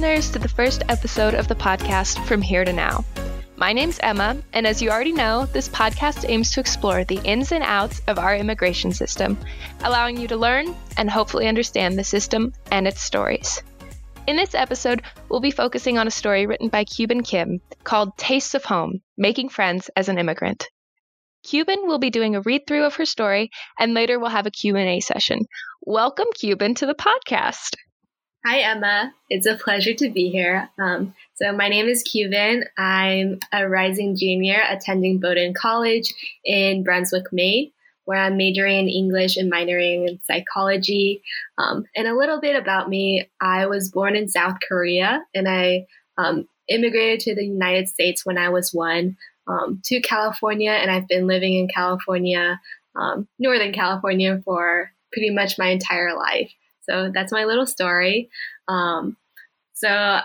Listeners, to the first episode of the podcast From Here to Now. My name's Emma, and as you already know, this podcast aims to explore the ins and outs of our immigration system, allowing you to learn and hopefully understand the system and its stories. In this episode, we'll be focusing on a story written by Cuban Kim called Tastes of Home Making Friends as an Immigrant. Cuban will be doing a read through of her story, and later we'll have a Q&A session. Welcome, Cuban, to the podcast. Hi, Emma. It's a pleasure to be here. Um, so, my name is Cuban. I'm a rising junior attending Bowdoin College in Brunswick, Maine, where I'm majoring in English and minoring in psychology. Um, and a little bit about me I was born in South Korea and I um, immigrated to the United States when I was one um, to California, and I've been living in California, um, Northern California, for pretty much my entire life. So that's my little story. Um, so,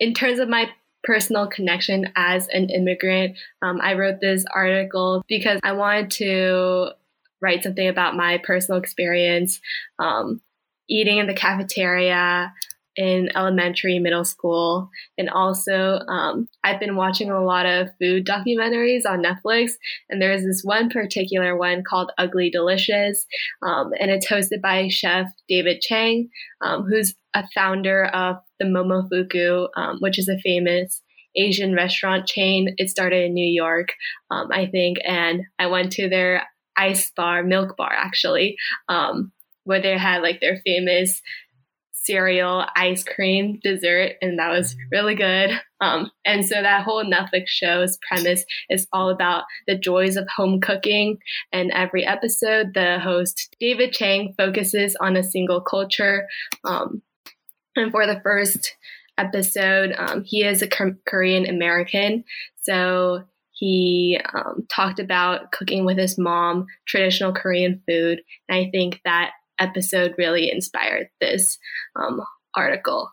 in terms of my personal connection as an immigrant, um, I wrote this article because I wanted to write something about my personal experience um, eating in the cafeteria, in elementary, middle school. And also, um, I've been watching a lot of food documentaries on Netflix. And there's this one particular one called Ugly Delicious. Um, and it's hosted by Chef David Chang, um, who's a founder of the Momofuku, um, which is a famous Asian restaurant chain. It started in New York, um, I think. And I went to their ice bar, milk bar, actually, um, where they had like their famous cereal, ice cream, dessert, and that was really good. Um, and so that whole Netflix show's premise is all about the joys of home cooking. And every episode, the host, David Chang, focuses on a single culture. Um, and for the first episode, um, he is a Korean American. So he um, talked about cooking with his mom, traditional Korean food. And I think that episode really inspired this um, article.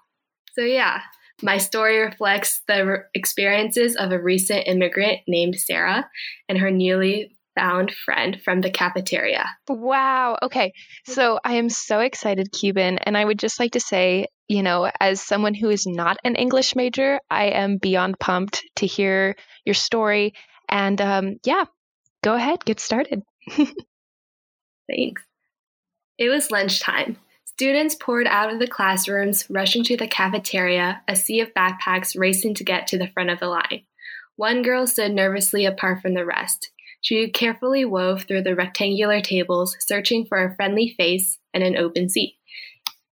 So, yeah, my story reflects the experiences of a recent immigrant named Sarah and her newly found friend from the cafeteria. Wow. Okay. So I am so excited, Cuban. And I would just like to say, you know, as someone who is not an English major, I am beyond pumped to hear your story. And um, yeah, go ahead, get started. Thanks. It was lunchtime. Students poured out of the classrooms, rushing to the cafeteria, a sea of backpacks racing to get to the front of the line. One girl stood nervously apart from the rest. She carefully wove through the rectangular tables, searching for a friendly face and an open seat.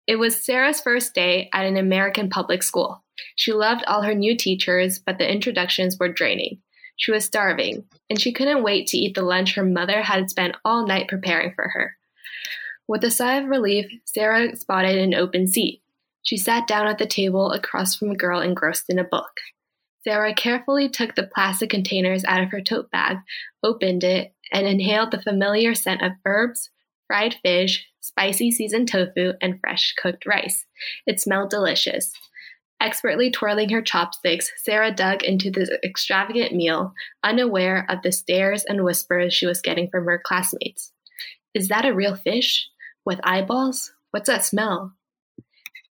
It was Sarah's first day at an American public school. She loved all her new teachers, but the introductions were draining. She was starving, and she couldn't wait to eat the lunch her mother had spent all night preparing for her. With a sigh of relief, Sarah spotted an open seat. She sat down at the table across from a girl engrossed in a book. Sarah carefully took the plastic containers out of her tote bag, opened it, and inhaled the familiar scent of herbs, fried fish, spicy seasoned tofu, and fresh cooked rice. It smelled delicious. Expertly twirling her chopsticks, Sarah dug into this extravagant meal, unaware of the stares and whispers she was getting from her classmates. Is that a real fish? With eyeballs? What's that smell?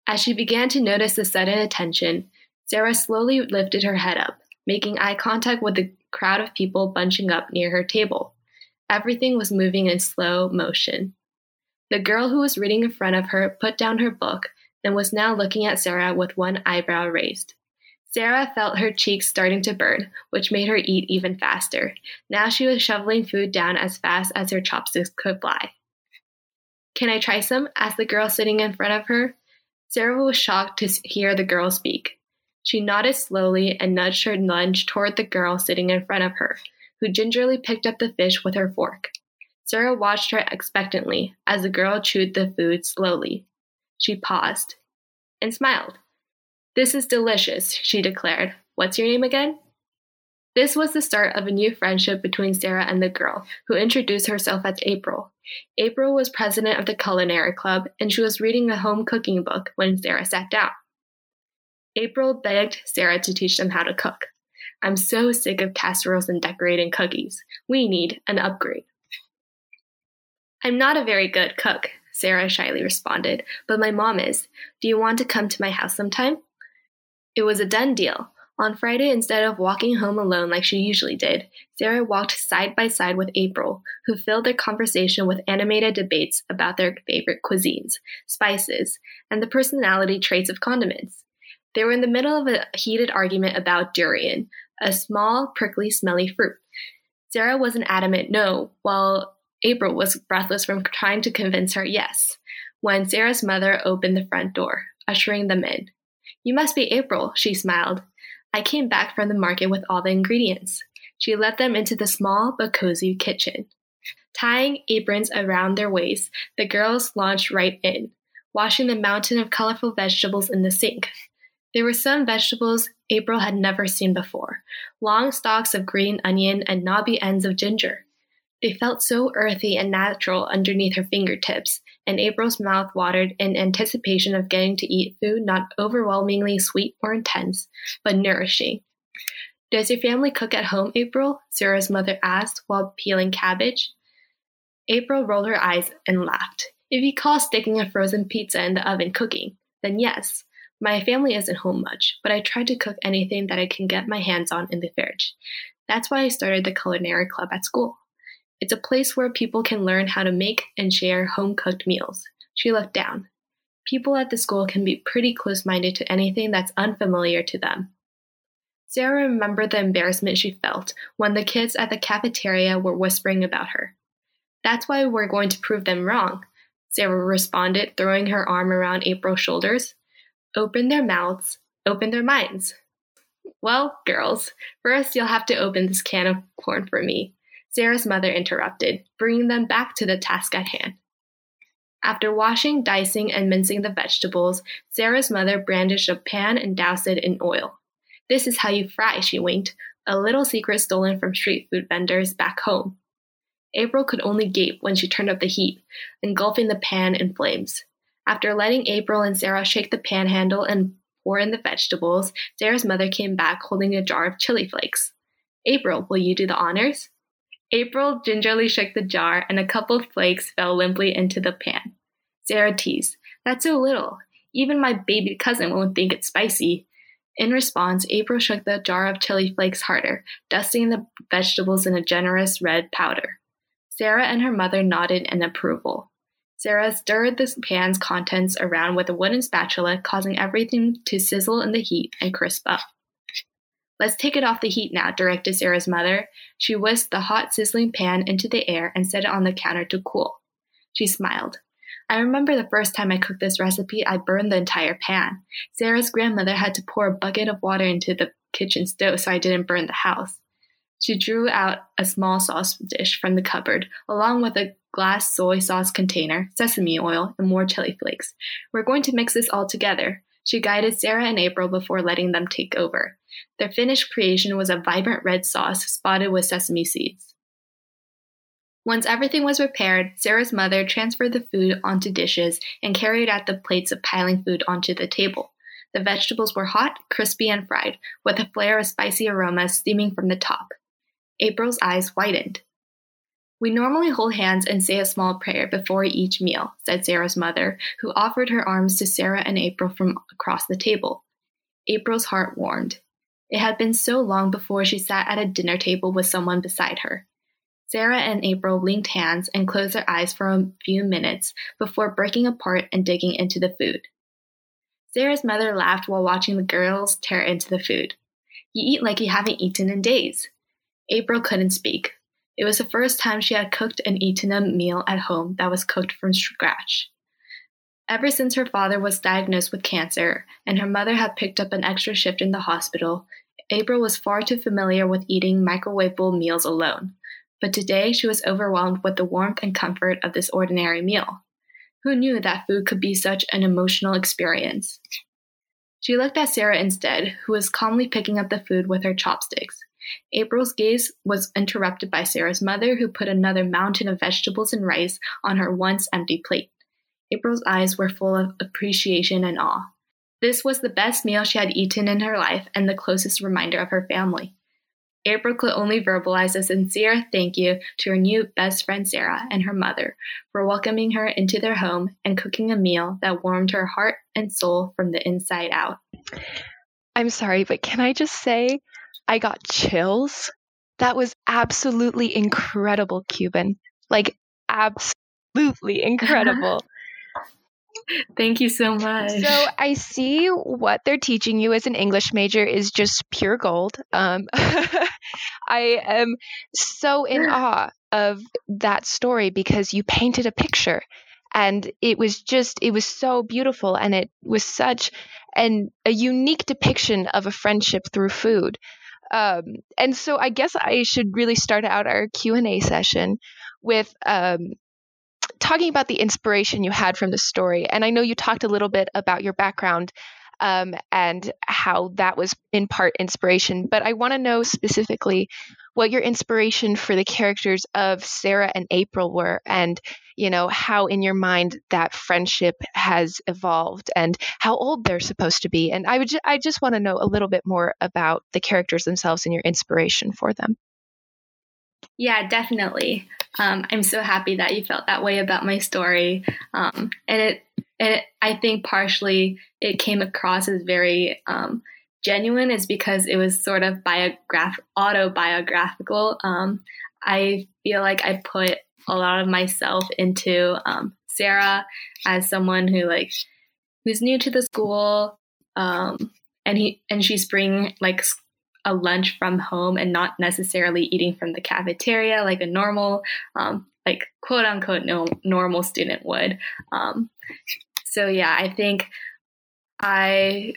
As she began to notice the sudden attention, Sarah slowly lifted her head up, making eye contact with the crowd of people bunching up near her table. Everything was moving in slow motion. The girl who was reading in front of her put down her book and was now looking at Sarah with one eyebrow raised. Sarah felt her cheeks starting to burn, which made her eat even faster. Now she was shoveling food down as fast as her chopsticks could fly. Can I try some? asked the girl sitting in front of her. Sarah was shocked to hear the girl speak. She nodded slowly and nudged her lunch toward the girl sitting in front of her, who gingerly picked up the fish with her fork. Sarah watched her expectantly as the girl chewed the food slowly. She paused and smiled. This is delicious, she declared. What's your name again? This was the start of a new friendship between Sarah and the girl, who introduced herself as April. April was president of the culinary club, and she was reading a home cooking book when Sarah sat down. April begged Sarah to teach them how to cook. I'm so sick of casseroles and decorating cookies. We need an upgrade. I'm not a very good cook, Sarah shyly responded, but my mom is. Do you want to come to my house sometime? It was a done deal. On Friday, instead of walking home alone like she usually did, Sarah walked side by side with April, who filled their conversation with animated debates about their favorite cuisines, spices, and the personality traits of condiments. They were in the middle of a heated argument about durian, a small, prickly, smelly fruit. Sarah was an adamant no, while April was breathless from trying to convince her yes, when Sarah's mother opened the front door, ushering them in. You must be April, she smiled. I came back from the market with all the ingredients. She led them into the small but cozy kitchen. Tying aprons around their waists, the girls launched right in, washing the mountain of colorful vegetables in the sink. There were some vegetables April had never seen before long stalks of green onion and knobby ends of ginger. They felt so earthy and natural underneath her fingertips, and April's mouth watered in anticipation of getting to eat food not overwhelmingly sweet or intense, but nourishing. Does your family cook at home, April? Sarah's mother asked while peeling cabbage. April rolled her eyes and laughed. If you call sticking a frozen pizza in the oven cooking, then yes. My family isn't home much, but I try to cook anything that I can get my hands on in the fridge. That's why I started the culinary club at school. It's a place where people can learn how to make and share home cooked meals. She looked down. People at the school can be pretty close minded to anything that's unfamiliar to them. Sarah remembered the embarrassment she felt when the kids at the cafeteria were whispering about her. That's why we're going to prove them wrong, Sarah responded, throwing her arm around April's shoulders. Open their mouths, open their minds. Well, girls, first you'll have to open this can of corn for me, Sarah's mother interrupted, bringing them back to the task at hand. After washing, dicing, and mincing the vegetables, Sarah's mother brandished a pan and doused it in oil. This is how you fry, she winked, a little secret stolen from street food vendors back home. April could only gape when she turned up the heat, engulfing the pan in flames. After letting April and Sarah shake the pan handle and pour in the vegetables, Sarah's mother came back holding a jar of chili flakes. April, will you do the honors? April gingerly shook the jar, and a couple of flakes fell limply into the pan. Sarah teased, That's so little. Even my baby cousin won't think it's spicy. In response, April shook the jar of chili flakes harder, dusting the vegetables in a generous red powder. Sarah and her mother nodded in approval. Sarah stirred the pan's contents around with a wooden spatula, causing everything to sizzle in the heat and crisp up. Let's take it off the heat now, directed Sarah's mother. She whisked the hot, sizzling pan into the air and set it on the counter to cool. She smiled. I remember the first time I cooked this recipe, I burned the entire pan. Sarah's grandmother had to pour a bucket of water into the kitchen stove so I didn't burn the house. She drew out a small sauce dish from the cupboard, along with a glass soy sauce container, sesame oil, and more chili flakes. We're going to mix this all together. She guided Sarah and April before letting them take over. Their finished creation was a vibrant red sauce spotted with sesame seeds. Once everything was prepared, Sarah's mother transferred the food onto dishes and carried out the plates of piling food onto the table. The vegetables were hot, crispy, and fried, with a flare of spicy aromas steaming from the top. April's eyes widened. We normally hold hands and say a small prayer before each meal, said Sarah's mother, who offered her arms to Sarah and April from across the table. April's heart warmed. It had been so long before she sat at a dinner table with someone beside her. Sarah and April linked hands and closed their eyes for a few minutes before breaking apart and digging into the food. Sarah's mother laughed while watching the girls tear into the food. You eat like you haven't eaten in days. April couldn't speak, it was the first time she had cooked and eaten a meal at home that was cooked from scratch. Ever since her father was diagnosed with cancer and her mother had picked up an extra shift in the hospital, April was far too familiar with eating microwavable meals alone. But today she was overwhelmed with the warmth and comfort of this ordinary meal. Who knew that food could be such an emotional experience? She looked at Sarah instead, who was calmly picking up the food with her chopsticks. April's gaze was interrupted by Sarah's mother, who put another mountain of vegetables and rice on her once empty plate. April's eyes were full of appreciation and awe. This was the best meal she had eaten in her life and the closest reminder of her family. April could only verbalize a sincere thank you to her new best friend Sarah and her mother for welcoming her into their home and cooking a meal that warmed her heart and soul from the inside out. I'm sorry, but can I just say I got chills? That was absolutely incredible, Cuban. Like, absolutely incredible. Thank you so much. So I see what they're teaching you as an English major is just pure gold. Um, I am so in awe of that story because you painted a picture and it was just it was so beautiful and it was such an a unique depiction of a friendship through food um, and so i guess i should really start out our q&a session with um, talking about the inspiration you had from the story. And i know you talked a little bit about your background um, and how that was in part inspiration but i want to know specifically what your inspiration for the characters of Sarah and April were and you know how in your mind that friendship has evolved and how old they're supposed to be and I would ju- I just want to know a little bit more about the characters themselves and your inspiration for them. Yeah, definitely. Um, I'm so happy that you felt that way about my story, um, and it, and I think partially it came across as very um, genuine is because it was sort of biograph autobiographical. Um, I feel like I put a lot of myself into um, Sarah as someone who like who's new to the school, um, and he and she's bringing like a lunch from home and not necessarily eating from the cafeteria like a normal um, like quote unquote no, normal student would. Um, so yeah, I think I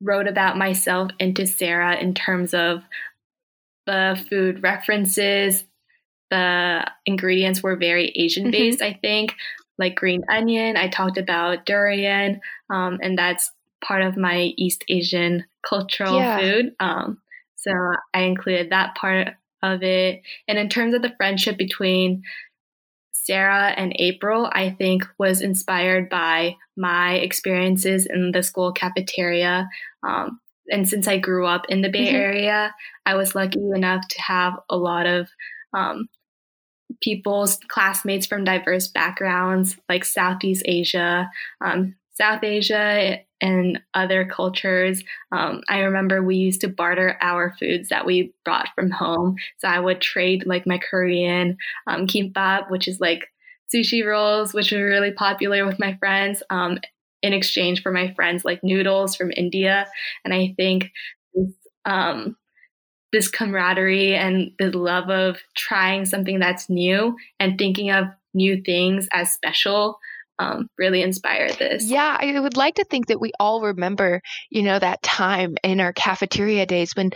wrote about myself into Sarah in terms of the food references. The ingredients were very Asian based, mm-hmm. I think, like green onion. I talked about durian, um, and that's part of my East Asian cultural yeah. food. Um, so I included that part of it. And in terms of the friendship between Sarah and April, I think, was inspired by my experiences in the school cafeteria. Um, and since I grew up in the Bay mm-hmm. Area, I was lucky enough to have a lot of um, people's classmates from diverse backgrounds, like Southeast Asia, um, South Asia, and other cultures. Um, I remember we used to barter our foods that we brought from home. So I would trade like my Korean um, kimbap, which is like sushi rolls, which were really popular with my friends, um, in exchange for my friends like noodles from India. And I think this, um, this camaraderie and the love of trying something that's new and thinking of new things as special um, really inspired this. Yeah, I would like to think that we all remember, you know, that time in our cafeteria days when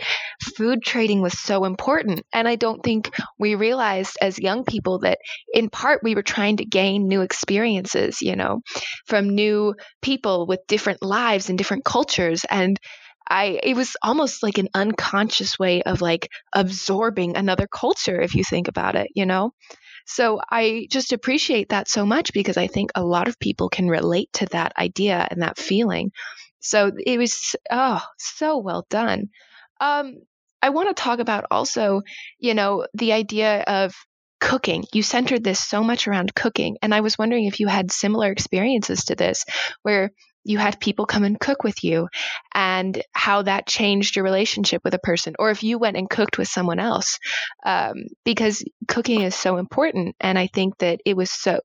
food trading was so important. And I don't think we realized as young people that in part we were trying to gain new experiences, you know, from new people with different lives and different cultures. And I it was almost like an unconscious way of like absorbing another culture if you think about it, you know? So I just appreciate that so much because I think a lot of people can relate to that idea and that feeling. So it was oh so well done. Um, I want to talk about also, you know, the idea of cooking. You centered this so much around cooking, and I was wondering if you had similar experiences to this, where you had people come and cook with you and how that changed your relationship with a person or if you went and cooked with someone else um, because cooking is so important and i think that it was so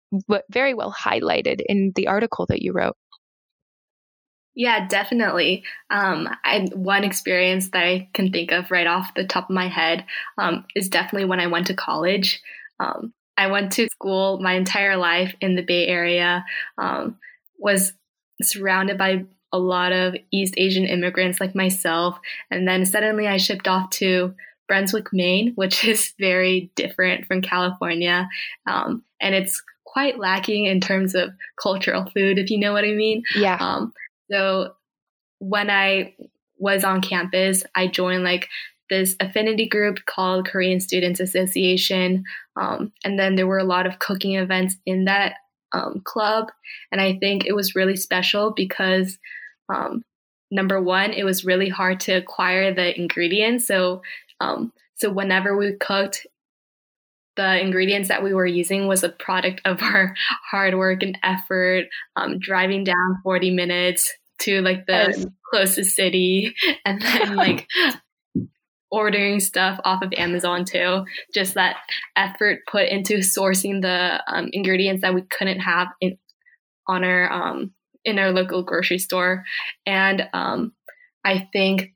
very well highlighted in the article that you wrote yeah, definitely. Um, I, one experience that I can think of right off the top of my head um, is definitely when I went to college. Um, I went to school my entire life in the Bay Area. Um, was surrounded by a lot of East Asian immigrants like myself. And then suddenly I shipped off to Brunswick, Maine, which is very different from California. Um, and it's quite lacking in terms of cultural food, if you know what I mean. Yeah. Um, so when I was on campus, I joined like this affinity group called Korean Students Association. Um, and then there were a lot of cooking events in that um, club. And I think it was really special because, um, number one, it was really hard to acquire the ingredients. So, um, so whenever we cooked, the ingredients that we were using was a product of our hard work and effort, um, driving down 40 minutes to like the yes. closest city and then like ordering stuff off of Amazon too. Just that effort put into sourcing the um, ingredients that we couldn't have in on our um, in our local grocery store, and um, I think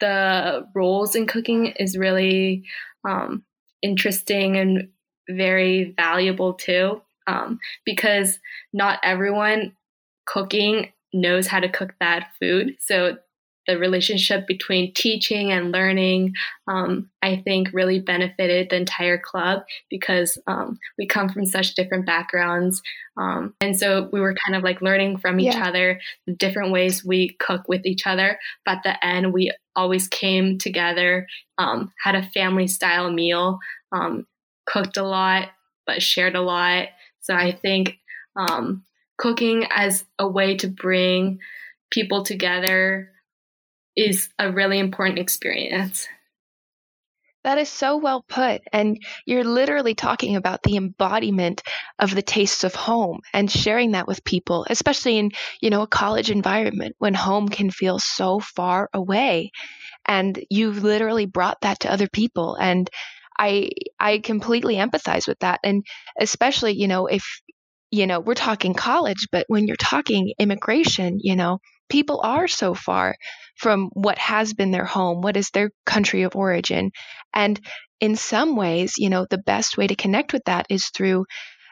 the roles in cooking is really um, interesting and very valuable too, um, because not everyone cooking knows how to cook that food. So the relationship between teaching and learning, um, I think really benefited the entire club because um, we come from such different backgrounds. Um, and so we were kind of like learning from each yeah. other, the different ways we cook with each other. But at the end, we always came together, um, had a family style meal, um, cooked a lot, but shared a lot. So I think um, cooking as a way to bring people together is a really important experience. That is so well put. And you're literally talking about the embodiment of the tastes of home and sharing that with people, especially in, you know, a college environment when home can feel so far away. And you've literally brought that to other people. And I I completely empathize with that. And especially, you know, if you know, we're talking college, but when you're talking immigration, you know, people are so far from what has been their home, what is their country of origin. And in some ways, you know, the best way to connect with that is through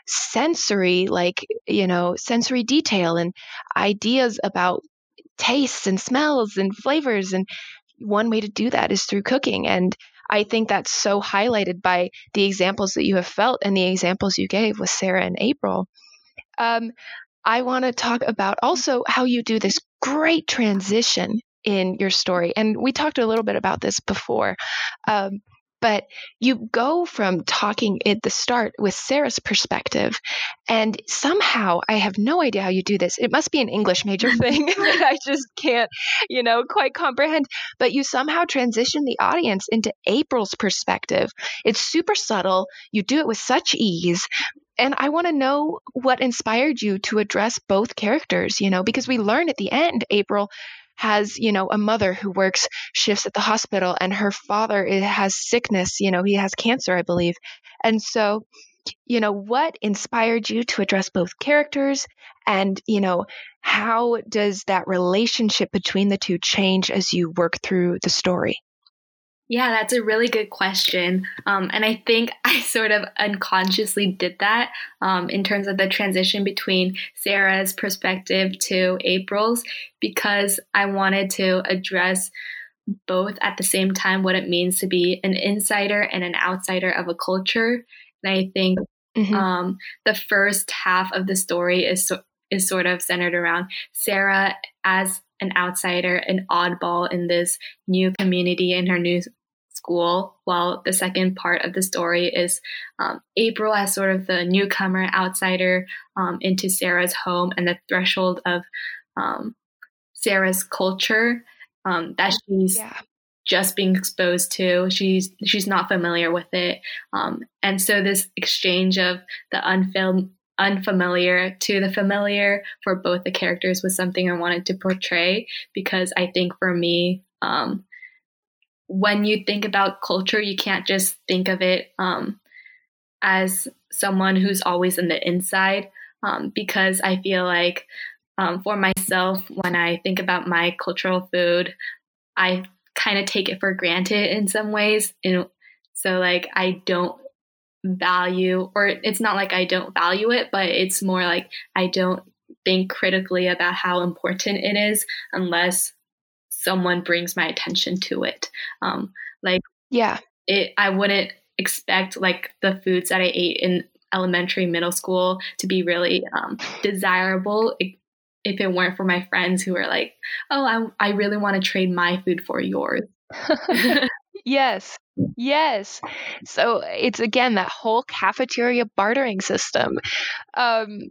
sensory, like, you know, sensory detail and ideas about tastes and smells and flavors. And one way to do that is through cooking. And I think that's so highlighted by the examples that you have felt and the examples you gave with Sarah and April. Um, I want to talk about also how you do this great transition in your story. And we talked a little bit about this before. Um, but you go from talking at the start with Sarah's perspective, and somehow I have no idea how you do this. It must be an English major thing that I just can't, you know, quite comprehend. But you somehow transition the audience into April's perspective. It's super subtle. You do it with such ease, and I want to know what inspired you to address both characters, you know, because we learn at the end, April has, you know, a mother who works shifts at the hospital and her father eh, has sickness, you know, he has cancer, I believe. And so, you know, what inspired you to address both characters and, you know, how does that relationship between the two change as you work through the story? Yeah, that's a really good question. Um, and I think I sort of unconsciously did that um, in terms of the transition between Sarah's perspective to April's because I wanted to address both at the same time what it means to be an insider and an outsider of a culture. And I think mm-hmm. um, the first half of the story is, so, is sort of centered around Sarah as an outsider, an oddball in this new community in her new school, while the second part of the story is um, April as sort of the newcomer outsider um, into Sarah's home and the threshold of um, Sarah's culture um, that she's yeah. just being exposed to. She's she's not familiar with it, um, and so this exchange of the unfilmed unfamiliar to the familiar for both the characters was something I wanted to portray because I think for me, um, when you think about culture, you can't just think of it um, as someone who's always in the inside, um, because I feel like um, for myself, when I think about my cultural food, I kind of take it for granted in some ways. And so, like, I don't value, or it's not like I don't value it, but it's more like I don't think critically about how important it is unless someone brings my attention to it. Um, like, yeah, it. I wouldn't expect like the foods that I ate in elementary, middle school to be really um, desirable if it weren't for my friends who were like, "Oh, I I really want to trade my food for yours." yes. Yes. So it's again that whole cafeteria bartering system. Um,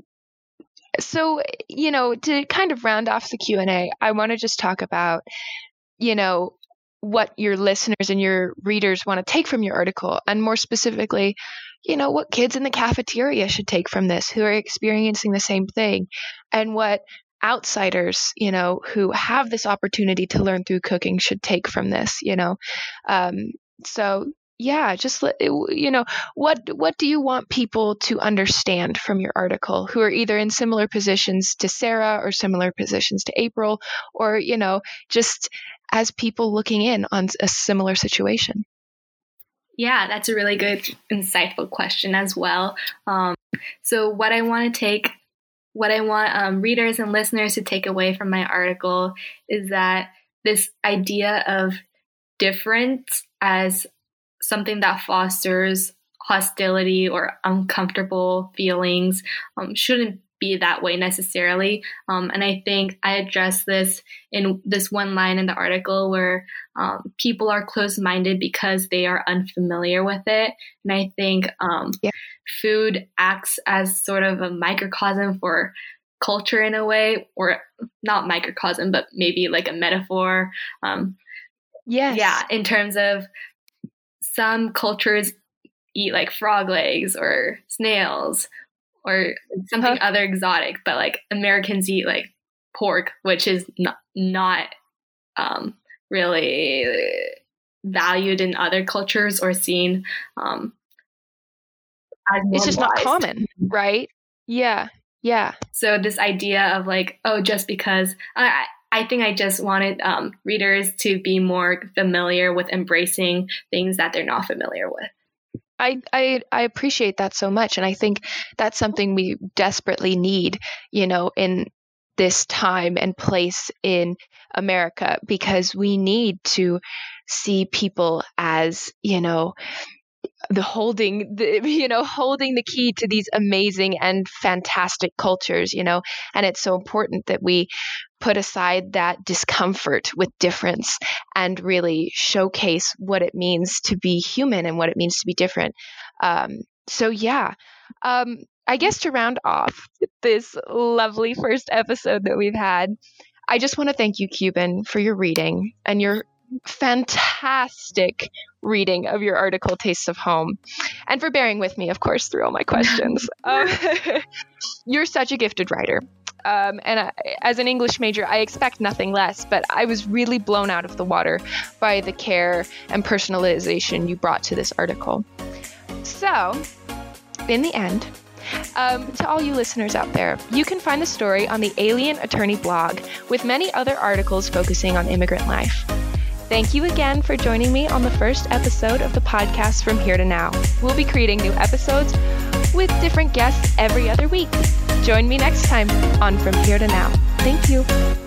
so you know to kind of round off the q&a i want to just talk about you know what your listeners and your readers want to take from your article and more specifically you know what kids in the cafeteria should take from this who are experiencing the same thing and what outsiders, you know, who have this opportunity to learn through cooking should take from this, you know. Um, so yeah, just let you know what what do you want people to understand from your article who are either in similar positions to Sarah or similar positions to April or you know just as people looking in on a similar situation. Yeah, that's a really good, insightful question as well. Um, so, what I want to take, what I want um, readers and listeners to take away from my article is that this idea of difference as something that fosters hostility or uncomfortable feelings um, shouldn't be that way necessarily. Um, and I think I address this in this one line in the article where um, people are close minded because they are unfamiliar with it. And I think um, yeah. food acts as sort of a microcosm for culture in a way, or not microcosm, but maybe like a metaphor. Um, yes. Yeah, in terms of some cultures eat like frog legs or snails or something other exotic, but like Americans eat like pork, which is not not um, really valued in other cultures or seen. Um, it's just not common, right? Yeah, yeah. So this idea of like, oh, just because I, I think I just wanted um, readers to be more familiar with embracing things that they're not familiar with. I, I I appreciate that so much, and I think that's something we desperately need, you know, in this time and place in America because we need to see people as, you know, the holding the you know holding the key to these amazing and fantastic cultures you know? And it's so important that we put aside that discomfort with difference and really showcase what it means to be human and what it means to be different. Um, so yeah. Um, i guess to round off this lovely first episode that we've had i just want to thank you cuban for your reading and your fantastic reading of your article, Tastes of Home, and for bearing with me, of course, through all my questions. um, you're such a gifted writer. Um, and I, as an English major, I expect nothing less, but I was really blown out of the water by the care and personalization you brought to this article. So, in the end, um, to all you listeners out there, you can find the story on the Alien Attorney blog with many other articles focusing on immigrant life. Thank you again for joining me on the first episode of the podcast From Here to Now. We'll be creating new episodes with different guests every other week. Join me next time on From Here to Now. Thank you.